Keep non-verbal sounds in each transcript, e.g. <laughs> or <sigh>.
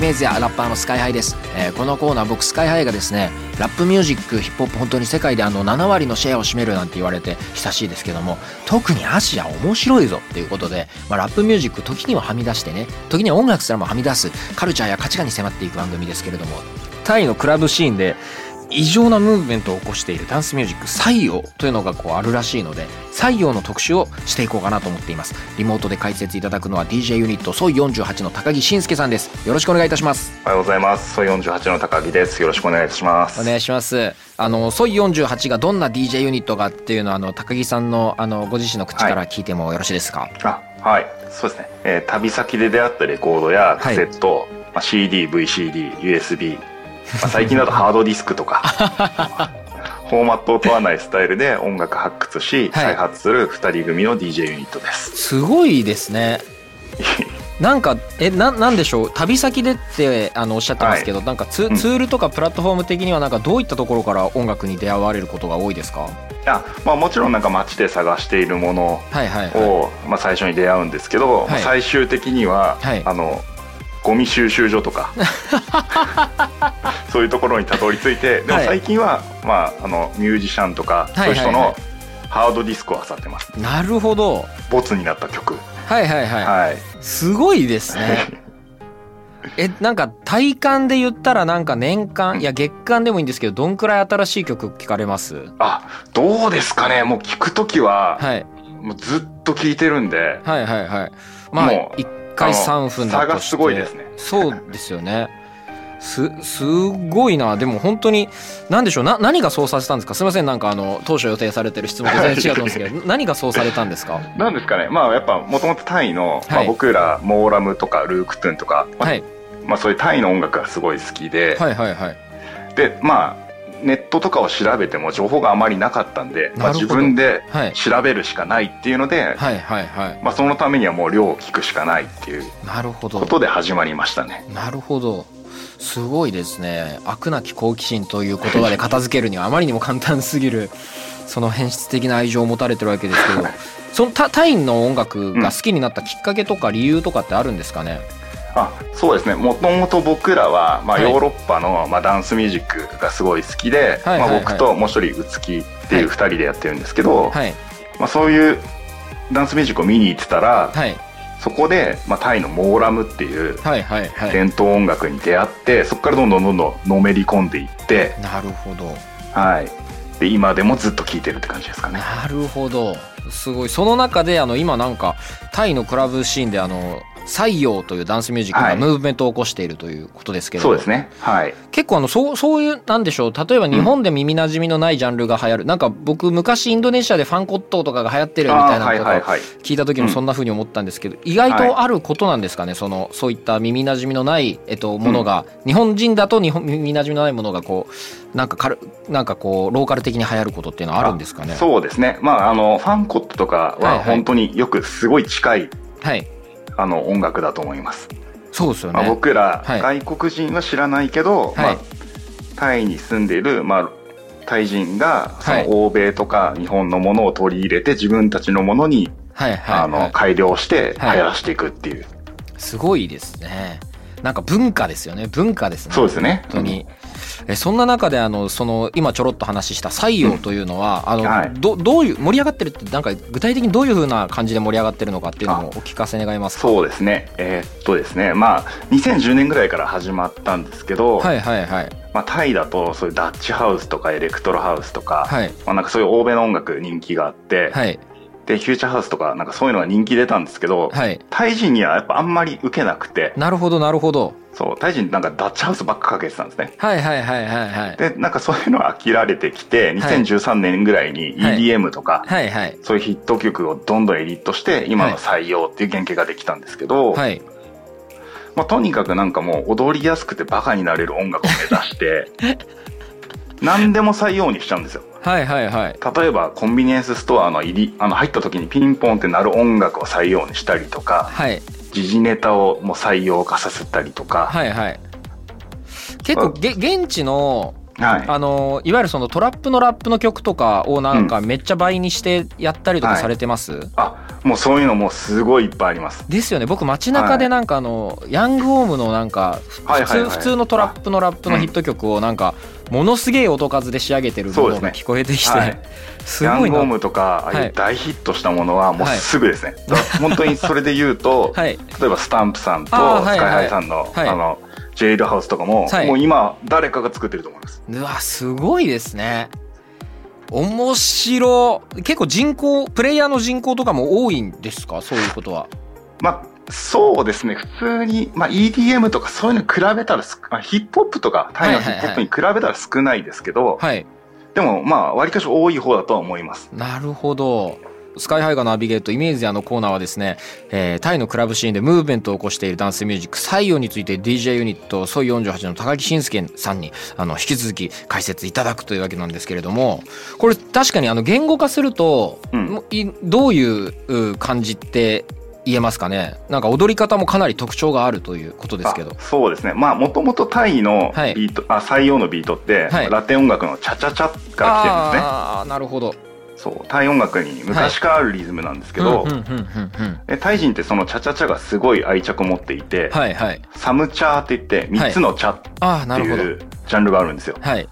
イメージやラッパーのスカイハイです、えーこのコーナー僕スカイハイがですねラップミュージックヒップホップ本当に世界であの7割のシェアを占めるなんて言われて久しいですけども特にアジア面白いぞっていうことで、まあ、ラップミュージック時にははみ出してね時には音楽すらもはみ出すカルチャーや価値観に迫っていく番組ですけれどもタイのクラブシーンで異常なムーブメントを起こしているダンスミュージック採用というのがこうあるらしいので採用の特集をしていこうかなと思っていますリモートで解説いただくのは DJ ユニットソイ48の高木慎介さんですよろしくお願いいたしますおはようございます。ソイ48の高木です。よろしくお願いいたします。お願いしますあのソイ48がどんな DJ ユニットかっていうのはあの高木さんのあのご自身の口から聞いてもよろしいですか、あ、はい。そうですね。えー旅先で出会ったレコードやカセット、まあ、CD、VCD、USB、まあ、最近だとハードディスクとか、<laughs> フォーマットを問わないスタイルで音楽発掘し、はい。開発する二人組の DJ ユニットです。すごいですね。<laughs> なんかえななんでしょう？旅先でってあのおっしゃってますけど、なんかツ,、うん。ツールとかプラットフォーム的にはなんかどういったところから音楽に出会われることが多いですか？あまあ、もちろんなんか街で探しているものはいはいはい。を、まあ、最初に出会うんですけど、まあはい。最終的には、はい。あのゴミ収集所とか。そういうところにたどり着いてでもはい最近は、まあ、あのミュージシャンとか、はいそういう人はいはのハードディスクを漁ってます。なるほど。ボツになった曲。はいはいはい、はい。すごいですね。<laughs> えなんか体感で言ったらなんか年間いや月間でもいいんですけどどんくらい新しい曲聞かれます？あどうですかね。もう聞く時は、はい。もうずっと聞いてるんで。はいはいはい。まあもう1回3分だ差がとして。すごいですね。そうですよね。すすごいな。でも本当に何でしょう。な何がそうさせたんですか？すみません。なんかあの当初予定されてる質問と <laughs> 全然違うと思うんですけど <laughs> 何がそうされたんですか？なんですかね。まあやっぱもともとタイの、まあ、はい。僕らモーラムとかルークトゥンとか、まあはい。まあ、そういうタイの音楽がすごい好きで、はいはいはい。でまあネットとかを調べても情報があまりなかったんで、まあ、自分ではい。調べるしかないっていうので、はいはいはい。まあ、そのためにはもう量を聞くしかないっていうなるほど。ことで始まりましたね。なるほど。すごいですね。悪なき好奇心という言葉で片付けるにはあまりにも簡単すぎるその変質的な愛情を持たれてるわけですけど <laughs> そのタタイの音楽が好きになったきっかけとか理由とかってあるんですかね、あそうですね。もともと僕らは、まあ、はい。ヨーロッパの、まあ、ダンスミュージックがすごい好きで、まあ、僕ともう一人うつきっていう二人でやってるんですけど、はい。まあ、そういうダンスミュージックを見に行ってたら、はい。そこで、まあ、タイのモーラムっていう伝統音楽に出会ってそこからどんどんどんどんのめり込んでいって、なるほど。はい、で今でもずっと聴いてるって感じですかね。なるほど。すごい。その中であの今なんかタイのクラブシーンであの採用というダンスミュージックがはい。ムーブメントを起こしているということですけれど、そうですね。はい。結構あのそうそういうなんでしょう。例えば日本で耳なじみのないジャンルが流行る、なんか僕昔インドネシアでファンコットとかが流行ってるみたいなことをはいはい。聞いた時もそんな風に思ったんですけど、意外とあることなんですかね？そのそういった耳なじみのない、えっと、ものが、日本人だと日本耳なじみのないものがこうなんかかるなんかこうローカル的に流行ることっていうのはあるんですかね？そうですね。まあ、あの、ファンコットとかはいははい。本当によくすごい近い、はいあの、音楽だと思います。そうですよまあ、ね僕ら、はい。外国人は知らないけど、はい。まあ、タイに住んでいる、まあ、タイ人が、そはい。の欧米とか日本のものを取り入れて自分たちのものに、はいはい、あの、はい、改良して流はい。行らしていくっていう。すごいですね。なんか文化ですよね。文化ですね。そうですね。本当に。えそんな中であのその今ちょろっと話した採用というのは、あの、はいどどういう盛り上がってるってなんか具体的にどういう風な感じで盛り上がってるのかっていうのもお聞かせ願いますか？そうですね。えーっとですね。まあ、2010年ぐらいから始まったんですけど、はいはいはいまあ、タイだとそういうダッチハウスとかエレクトロハウスとか、はいまあ、なんかそういう欧米の音楽人気があって、はいで、フューチャーハウスとかなんかそういうのが人気出たんですけど、はい。タイ人にはやっぱあんまり受けなくて、なるほどなるほど。そう、タイ人なんかダッチハウスばっかかけてたんですね。はいはいはいはいはい。で、なんかそういうの飽きられてきて、2013年ぐらいにはい EDM とか、はいはいそういうヒット曲をどんどんエディットして、今の採用っていう原型ができたんですけど、はいまあ、とにかくなんかもう踊りやすくてバカになれる音楽を目指して <laughs> 何でも採用にしちゃうんですよはいはいはい。例えばコンビニエンスストアの入りあの入った時にピンポンって鳴る音楽を採用にしたりとかはい。時事ネタをもう採用化させたりとか、はいはい。結構げ現地のはい。あのいわゆるそのトラップのラップの曲とかをなんかめっちゃ倍にしてやったりとかされてます、あもうそういうのもうすごいいっぱいあります。ですよね。僕街中でなんかあの、ヤングオームのなんかふ普通はいはい。はい。普通のトラップのラップのヒット曲をなんかものすげえ音数で仕上げてるものが聞こえてきて、はい。<laughs> すごいな。ヤングオームとかああはい。いう大ヒットしたものはもうすぐですね、<laughs> だから本当にそれで言うと、<laughs> はい。例えばスタンプさんとスカイハイさんの、はい。あのジェイルハウスとかも、はい。もう今誰かが作ってると思います。うわすごいですね面白結構人口プレイヤーの人口とかも多いんですか？そういうことは。まあそうですね。普通に、まあ、EDM とかそういうのに比べたらすまあヒップホップとかタイのヒップホップに比べたら少ないですけど、はい。でもまあ割かし多い方だとは思います。なるほどスカイハイがナビゲートイメージアのコーナーはですね、えータイのクラブシーンでムーブメントを起こしているダンスミュージック採用について DJ ユニットソイ48の高木慎介さんにあの引き続き解説いただくというわけなんですけれどもこれ確かにあの言語化すると、うん。どういうう感じって言えますかね？なんか踊り方もかなり特徴があるということですけど。あそうですね。まあもともとタイのはい。ビート、あ採用のビートって、はい。ラテン音楽のチャチャチャから来てるんですね。ああなるほどそうタイ音楽に昔からあるリズムなんですけど、タイ人ってそのチャチャチャがすごい愛着を持っていて、はいはい。サムチャーって言って3つのチャっていうジャンルがあるんですよ。はい。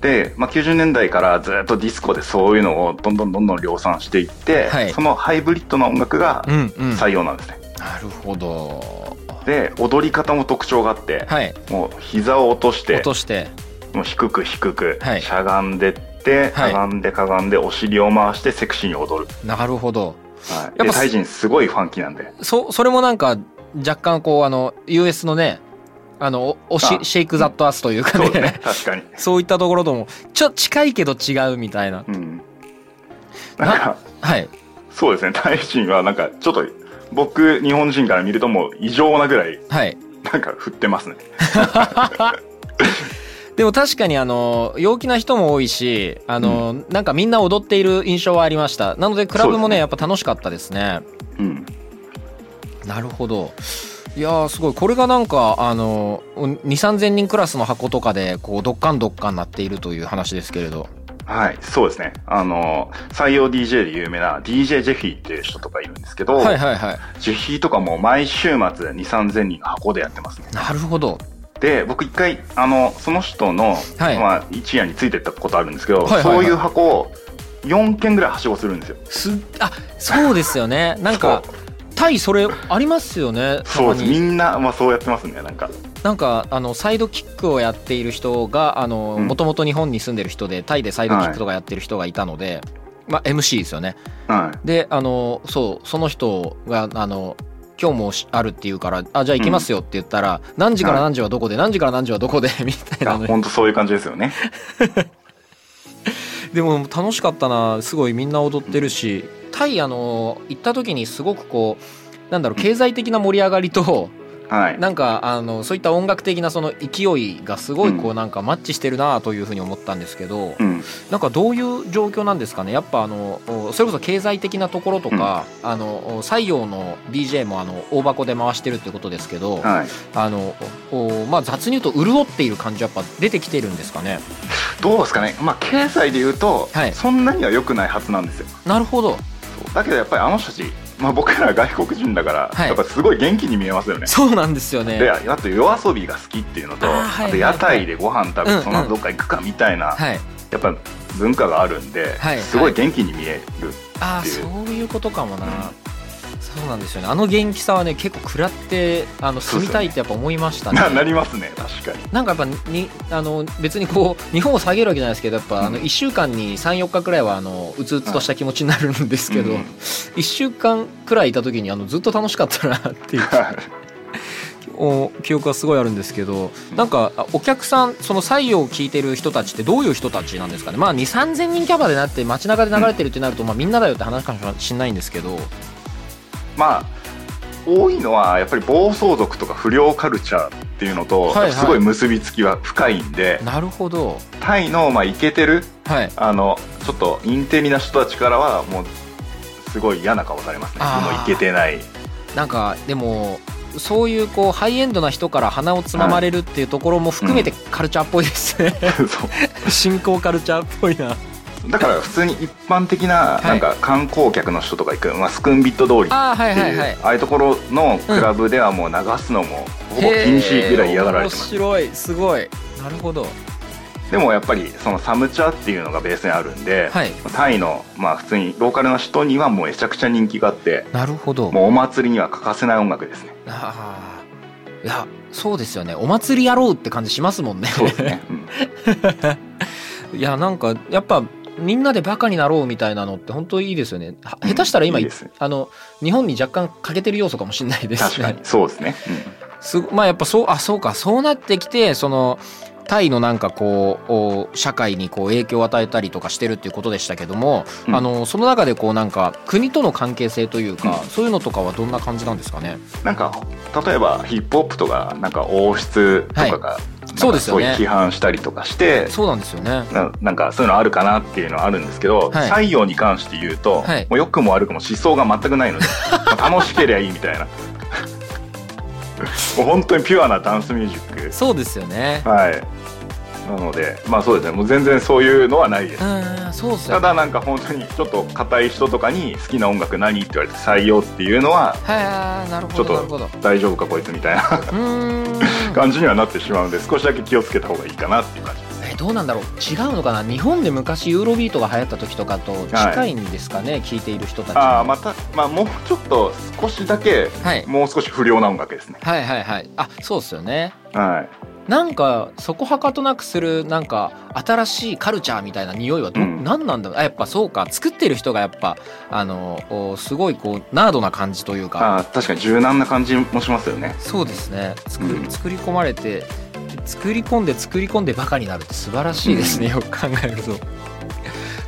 で、まあ、90年代からずっとディスコでそういうのをどんどんどんどん量産していって、はい。そのハイブリッドな音楽がうんうん。採用なんですね。なるほど。で踊り方も特徴があって、はい。もう膝を落として落として。もう低く低く、はい。しゃがんでってはい。かがんでかがんでお尻を回してセクシーに踊る、なるほど。はい、やっぱでタイ人すごいファンキーなんで。そそれもなんか若干こうあの US のねあのおおしあシェイク・ザット・アスというかね。そうですね。確かに、そういったところともちょ近いけど違うみたいな。うん、なんかはい。そうですね。タイ人はなんかちょっと僕日本人から見るともう異常なぐらいはい。なんか振ってますね <laughs> でも確かにあの陽気な人も多いしあの、なんかみんな踊っている印象はありました。なのでクラブもねね。やっぱ楽しかったですね。うん。なるほど。いやーすごい。これがなんかあの2 3 0 0人クラスの箱とかでこうどっかんどっかんなっているという話ですけれど。はいそうですね。あの採用 DJ で有名な DJ ジェフィーっていう人とかいるんですけど、はいはいはいジェフィーとかも毎週末2 3 0 0人の箱でやってますねなるほどで僕一回あのその人の、はい。まあ、一夜についてったことあるんですけど、はいはいはい。そういう箱を4件ぐらいはしごするんですよ。すあそうですよね。<laughs> なんかタイそれありますよねたそうです。みんな、まあ、そうやってますねなんか。なんかあのサイドキックをやっている人がもともと日本に住んでる人でタイでサイドキックとかやってる人がいたので、まあ MC ですよね。はい。であのそうその人があの今日もしあるっていうからあじゃあ行きますよって言ったら、何時から何時はどこで何時から何時はどこでみたいなの本当そういう感じですよね。<laughs> でも楽しかったな。すごいみんな踊ってるしタイあの行った時にすごくこうなんだろう経済的な盛り上がりとはい。なんかあのそういった音楽的なその勢いがすごいこううなんかマッチしてるなというふうに思ったんですけど、うん。なんかどういう状況なんですかね？やっぱあのおそれこそ経済的なところとか、あのお採用の DJ もあの大箱で回してるってことですけど、はい。あのおまあ雑に言うと潤っている感じはやっぱ出てきてるんですかね？どうですかね？まあ経済で言うと、はい。そんなには良くないはずなんですよ。なるほど。だけどやっぱりあの人たち、まあ、僕ら外国人だから、はい。やっぱすごい元気に見えますよね。そうなんですよね。であと夜遊びが好きっていうのとあと屋台でご飯食べて、うんうん。その後どっか行くかみたいな、はい。やっぱ文化があるんで、はいすごい元気に見える、ああっていう。そういうことかもな、そうなんですよね。あの元気さはね結構食らってあの住みたいってやっぱ思いましたね。な <laughs> なりますね確かに。なんかやっぱにあの別にこう日本を下げるわけじゃないですけどやっぱ、あのうん。1週間に34日くらいはあのうつうつとした気持ちになるんですけど、うん。1週間くらいいた時にあのずっと楽しかったなっていう。<laughs> お記憶がすごいあるんですけどなんかあお客さんその採用を聞いてる人たちってどういう人たちなんですかね。まあ2 3 0 0人キャパでなって街中で流れてるってなると、まあ、みんなだよって話かもしれないんですけどまあ多いのはやっぱり暴走族とか不良カルチャーっていうのと、はいはい。すごい結びつきは深いんでなるほど。タイのまあイケてるはい。あのちょっとインテリな人たちからはもうすごい嫌な顔されますね。もうイケてない。なんかでもそういうこうハイエンドな人から鼻をつままれるっていうところも含めてカルチャーっぽいですね、<laughs> そう。<laughs> 新興カルチャーっぽいなだから普通に一般的なはい。なんか観光客の人とか行く、まあ、スクンビット通りっていう、はいはい。ああいうところのクラブではもう流すのもほぼ禁止ぐらい嫌がられてます。面白い。すごい。なるほど。でもやっぱりそのサムチャっていうのがベースにあるんで、はい。タイのまあ普通にローカルな人にはもうめちゃくちゃ人気があってなるほど。もうお祭りには欠かせない音楽ですね。ああいやそうですよね。お祭りやろうって感じしますもんね。そうですね、うん。<laughs> いやなんかやっぱみんなでバカになろうみたいなのって本当いいですよね。は下手したら今、いいですね。あの日本に若干欠けてる要素かもしれないです。確かに。<laughs> そうですね、すまあやっぱそうあそうか。そうなってきてそのタイのなんかこうお社会にこう影響を与えたりとかしてるっていうことでしたけども、うん。あのその中でこうなんか国との関係性というか、うん。そういうのとかはどんな感じなんですかね？うん、なんか例えばヒップホップとかなんか王室とかが、そうですよね。批判したりとかしてそうなんですよね。ななんかそういうのあるかなっていうのはあるんですけど、はい。採用に関して言うと、はい。もう良くも悪くも思想が全くないので <laughs> まあ楽しければいいみたいな。<laughs> もう本当にピュアなダンスミュージック。そうですよね。はい。なのでまあそうですね。もう全然そういうのはないです。うんそうっすよね。ただなんか本当にちょっと硬い人とかに好きな音楽何って言われて採用っていうのははいなるちょっほどなるほど。と大丈夫かこいつみたいな。うーん感じにはなってしまうので少しだけ気をつけた方がいいかなっていう感じ。ですえどうなんだろう？違うのかな？日本で昔ユーロビートが流行った時とかと近いんですかね、聞いている人たち。ああまたまあもうちょっと少しだけはい。もう少し不良な音楽ですね。はいはいはい。あそうっすよね。はいなんかそこはかとなくするなんか新しいカルチャーみたいな匂いはど、うん。何なんだろう。あやっぱそうか。作ってる人がやっぱあのおすごいこうナードな感じというか。ああ確かに柔軟な感じもしますよね。そうですね。作,、うん。作り込まれて作り込んで作り込んでバカになるって素晴らしいですね、よく考えると。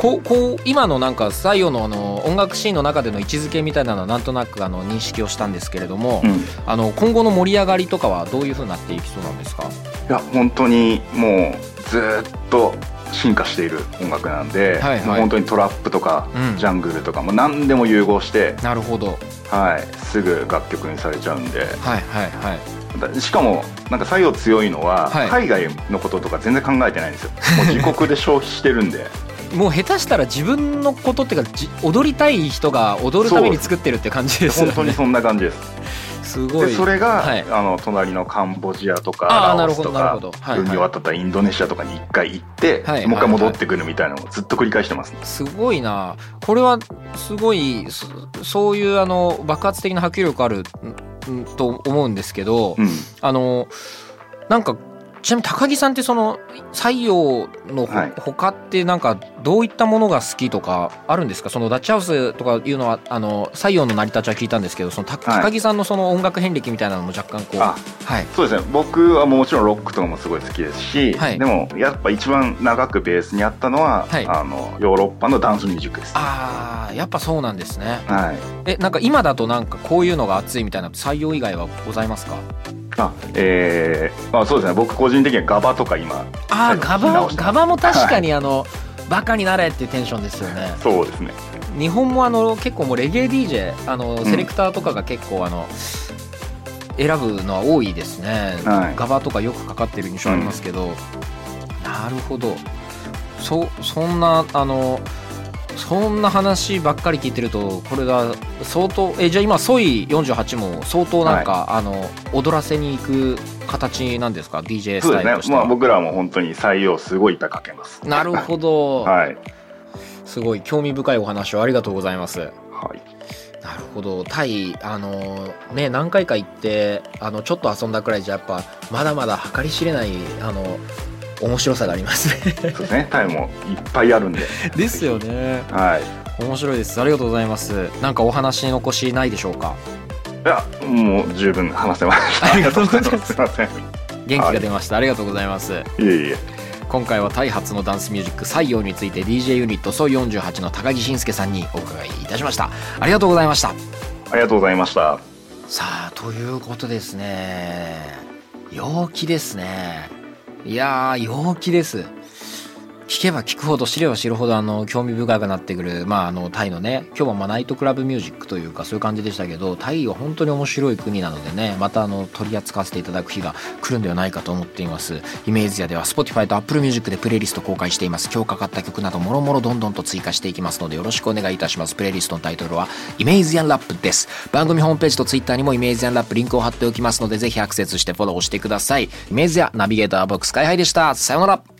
こうこう今のなんか採用のあの音楽シーンの中での位置づけみたいなのはなんとなくあの認識をしたんですけれども、うん。いあの今後の盛り上がりとかはどういう風になっていきそうなんですか？や本当にもうずーっと進化している音楽なんで、はいはい。本当にトラップとか、うん。ジャングルとかも何でも融合して、なるほど。はい、すぐ楽曲にされちゃうんで。はいはいはい。だしかもなんか採用強いのは、はい。海外のこととか全然考えてないんですよ。もう自国で消費してるんでもう下手したら自分のことっていうかじ踊りたい人が踊るために作ってるって感じですよね。本当にそんな感じです。<laughs> すごい。でそれが、はい。あの隣のカンボジアとかラオスとなるほかどなるほど。はいはい。海を渡ったインドネシアとかに一回行って、はいもう一回戻ってくるみたいなのをずっと繰り返してますね、すごいな。これはすごいそそういうあの爆発的な波及力あると思うんですけど、うん。あのなんかちなみに高木さんってその採用のほ,、はい。他ってなんかどういったものが好きとかあるんですか？そのダッチハウスとかいうのはあの採用の成り立ちは聞いたんですけどそのたはい。高木さんのその音楽遍歴みたいなのも若干こうあはい。そうですね。僕はもちろんロックとかもすごい好きですし、はい。でもやっぱ一番長くベースにあったのは、はい。あのヨーロッパのダンスミュージックですあーやっぱそうなんですね。はい。えなんか今だとなんかこういうのが熱いみたいな採用以外はございますか？あえーまあ、そうですね。僕個人的にはガバとか今あーガバガバも確かにあの、バカになれっていうテンションですよね。そうですね。日本もあの結構もうレゲエ DJ あのん。セレクターとかが結構あの、選ぶのは多いですね、はい。ガバとかよくかかってる印象ありますけど、なるほど。そそんなあのそんな話ばっかり聞いてるとこれが相当えじゃあ今ソイ48も相当なんか、あの踊らせに行く形なんですか？DJ スそうですね。まあタイルとしては、僕らはもう本当に採用すごい板かけます。なるほど、はい。すごい興味深いお話をありがとうございます。はい。なるほど。タイあのね何回か行ってあのちょっと遊んだくらいじゃやっぱまだまだ計り知れないあの面白さがありますね。そうですね。タイもいっぱいあるんで。ですよね。はい。面白いです。ありがとうございます。なんかお話残しないでしょうか？いやもう十分話せましたありがとうございます。すいませんい元気が出ました、ありがとうございます。えいえ。今回はタイ発のダンスミュージック採用について DJ ユニットソイ48の高木慎介さんにお伺いいたしました。ありがとうございました。ありがとうございました。さあということですね。陽気ですねいやー陽気です。聞けば聞くほど知れば知るほどあの興味深くなってくるまああのタイのね今日もまナイトクラブミュージックというかそういう感じでしたけどタイは本当に面白い国なのでねまたあの取り扱わせていただく日が来るんではないかと思っています。イメージ屋では Spotify と Apple Music でプレイリスト公開しています。今日かかった曲などもろもろどんどんと追加していきますのでよろしくお願いいたします。プレイリストのタイトルはイメージアンラップです。番組ホームページと Twitter にもイメージアンラップリンクを貼っておきますのでぜひアクセスしてフォローしてください。イメージアナビゲーター僕スカイハイでした。さようなら。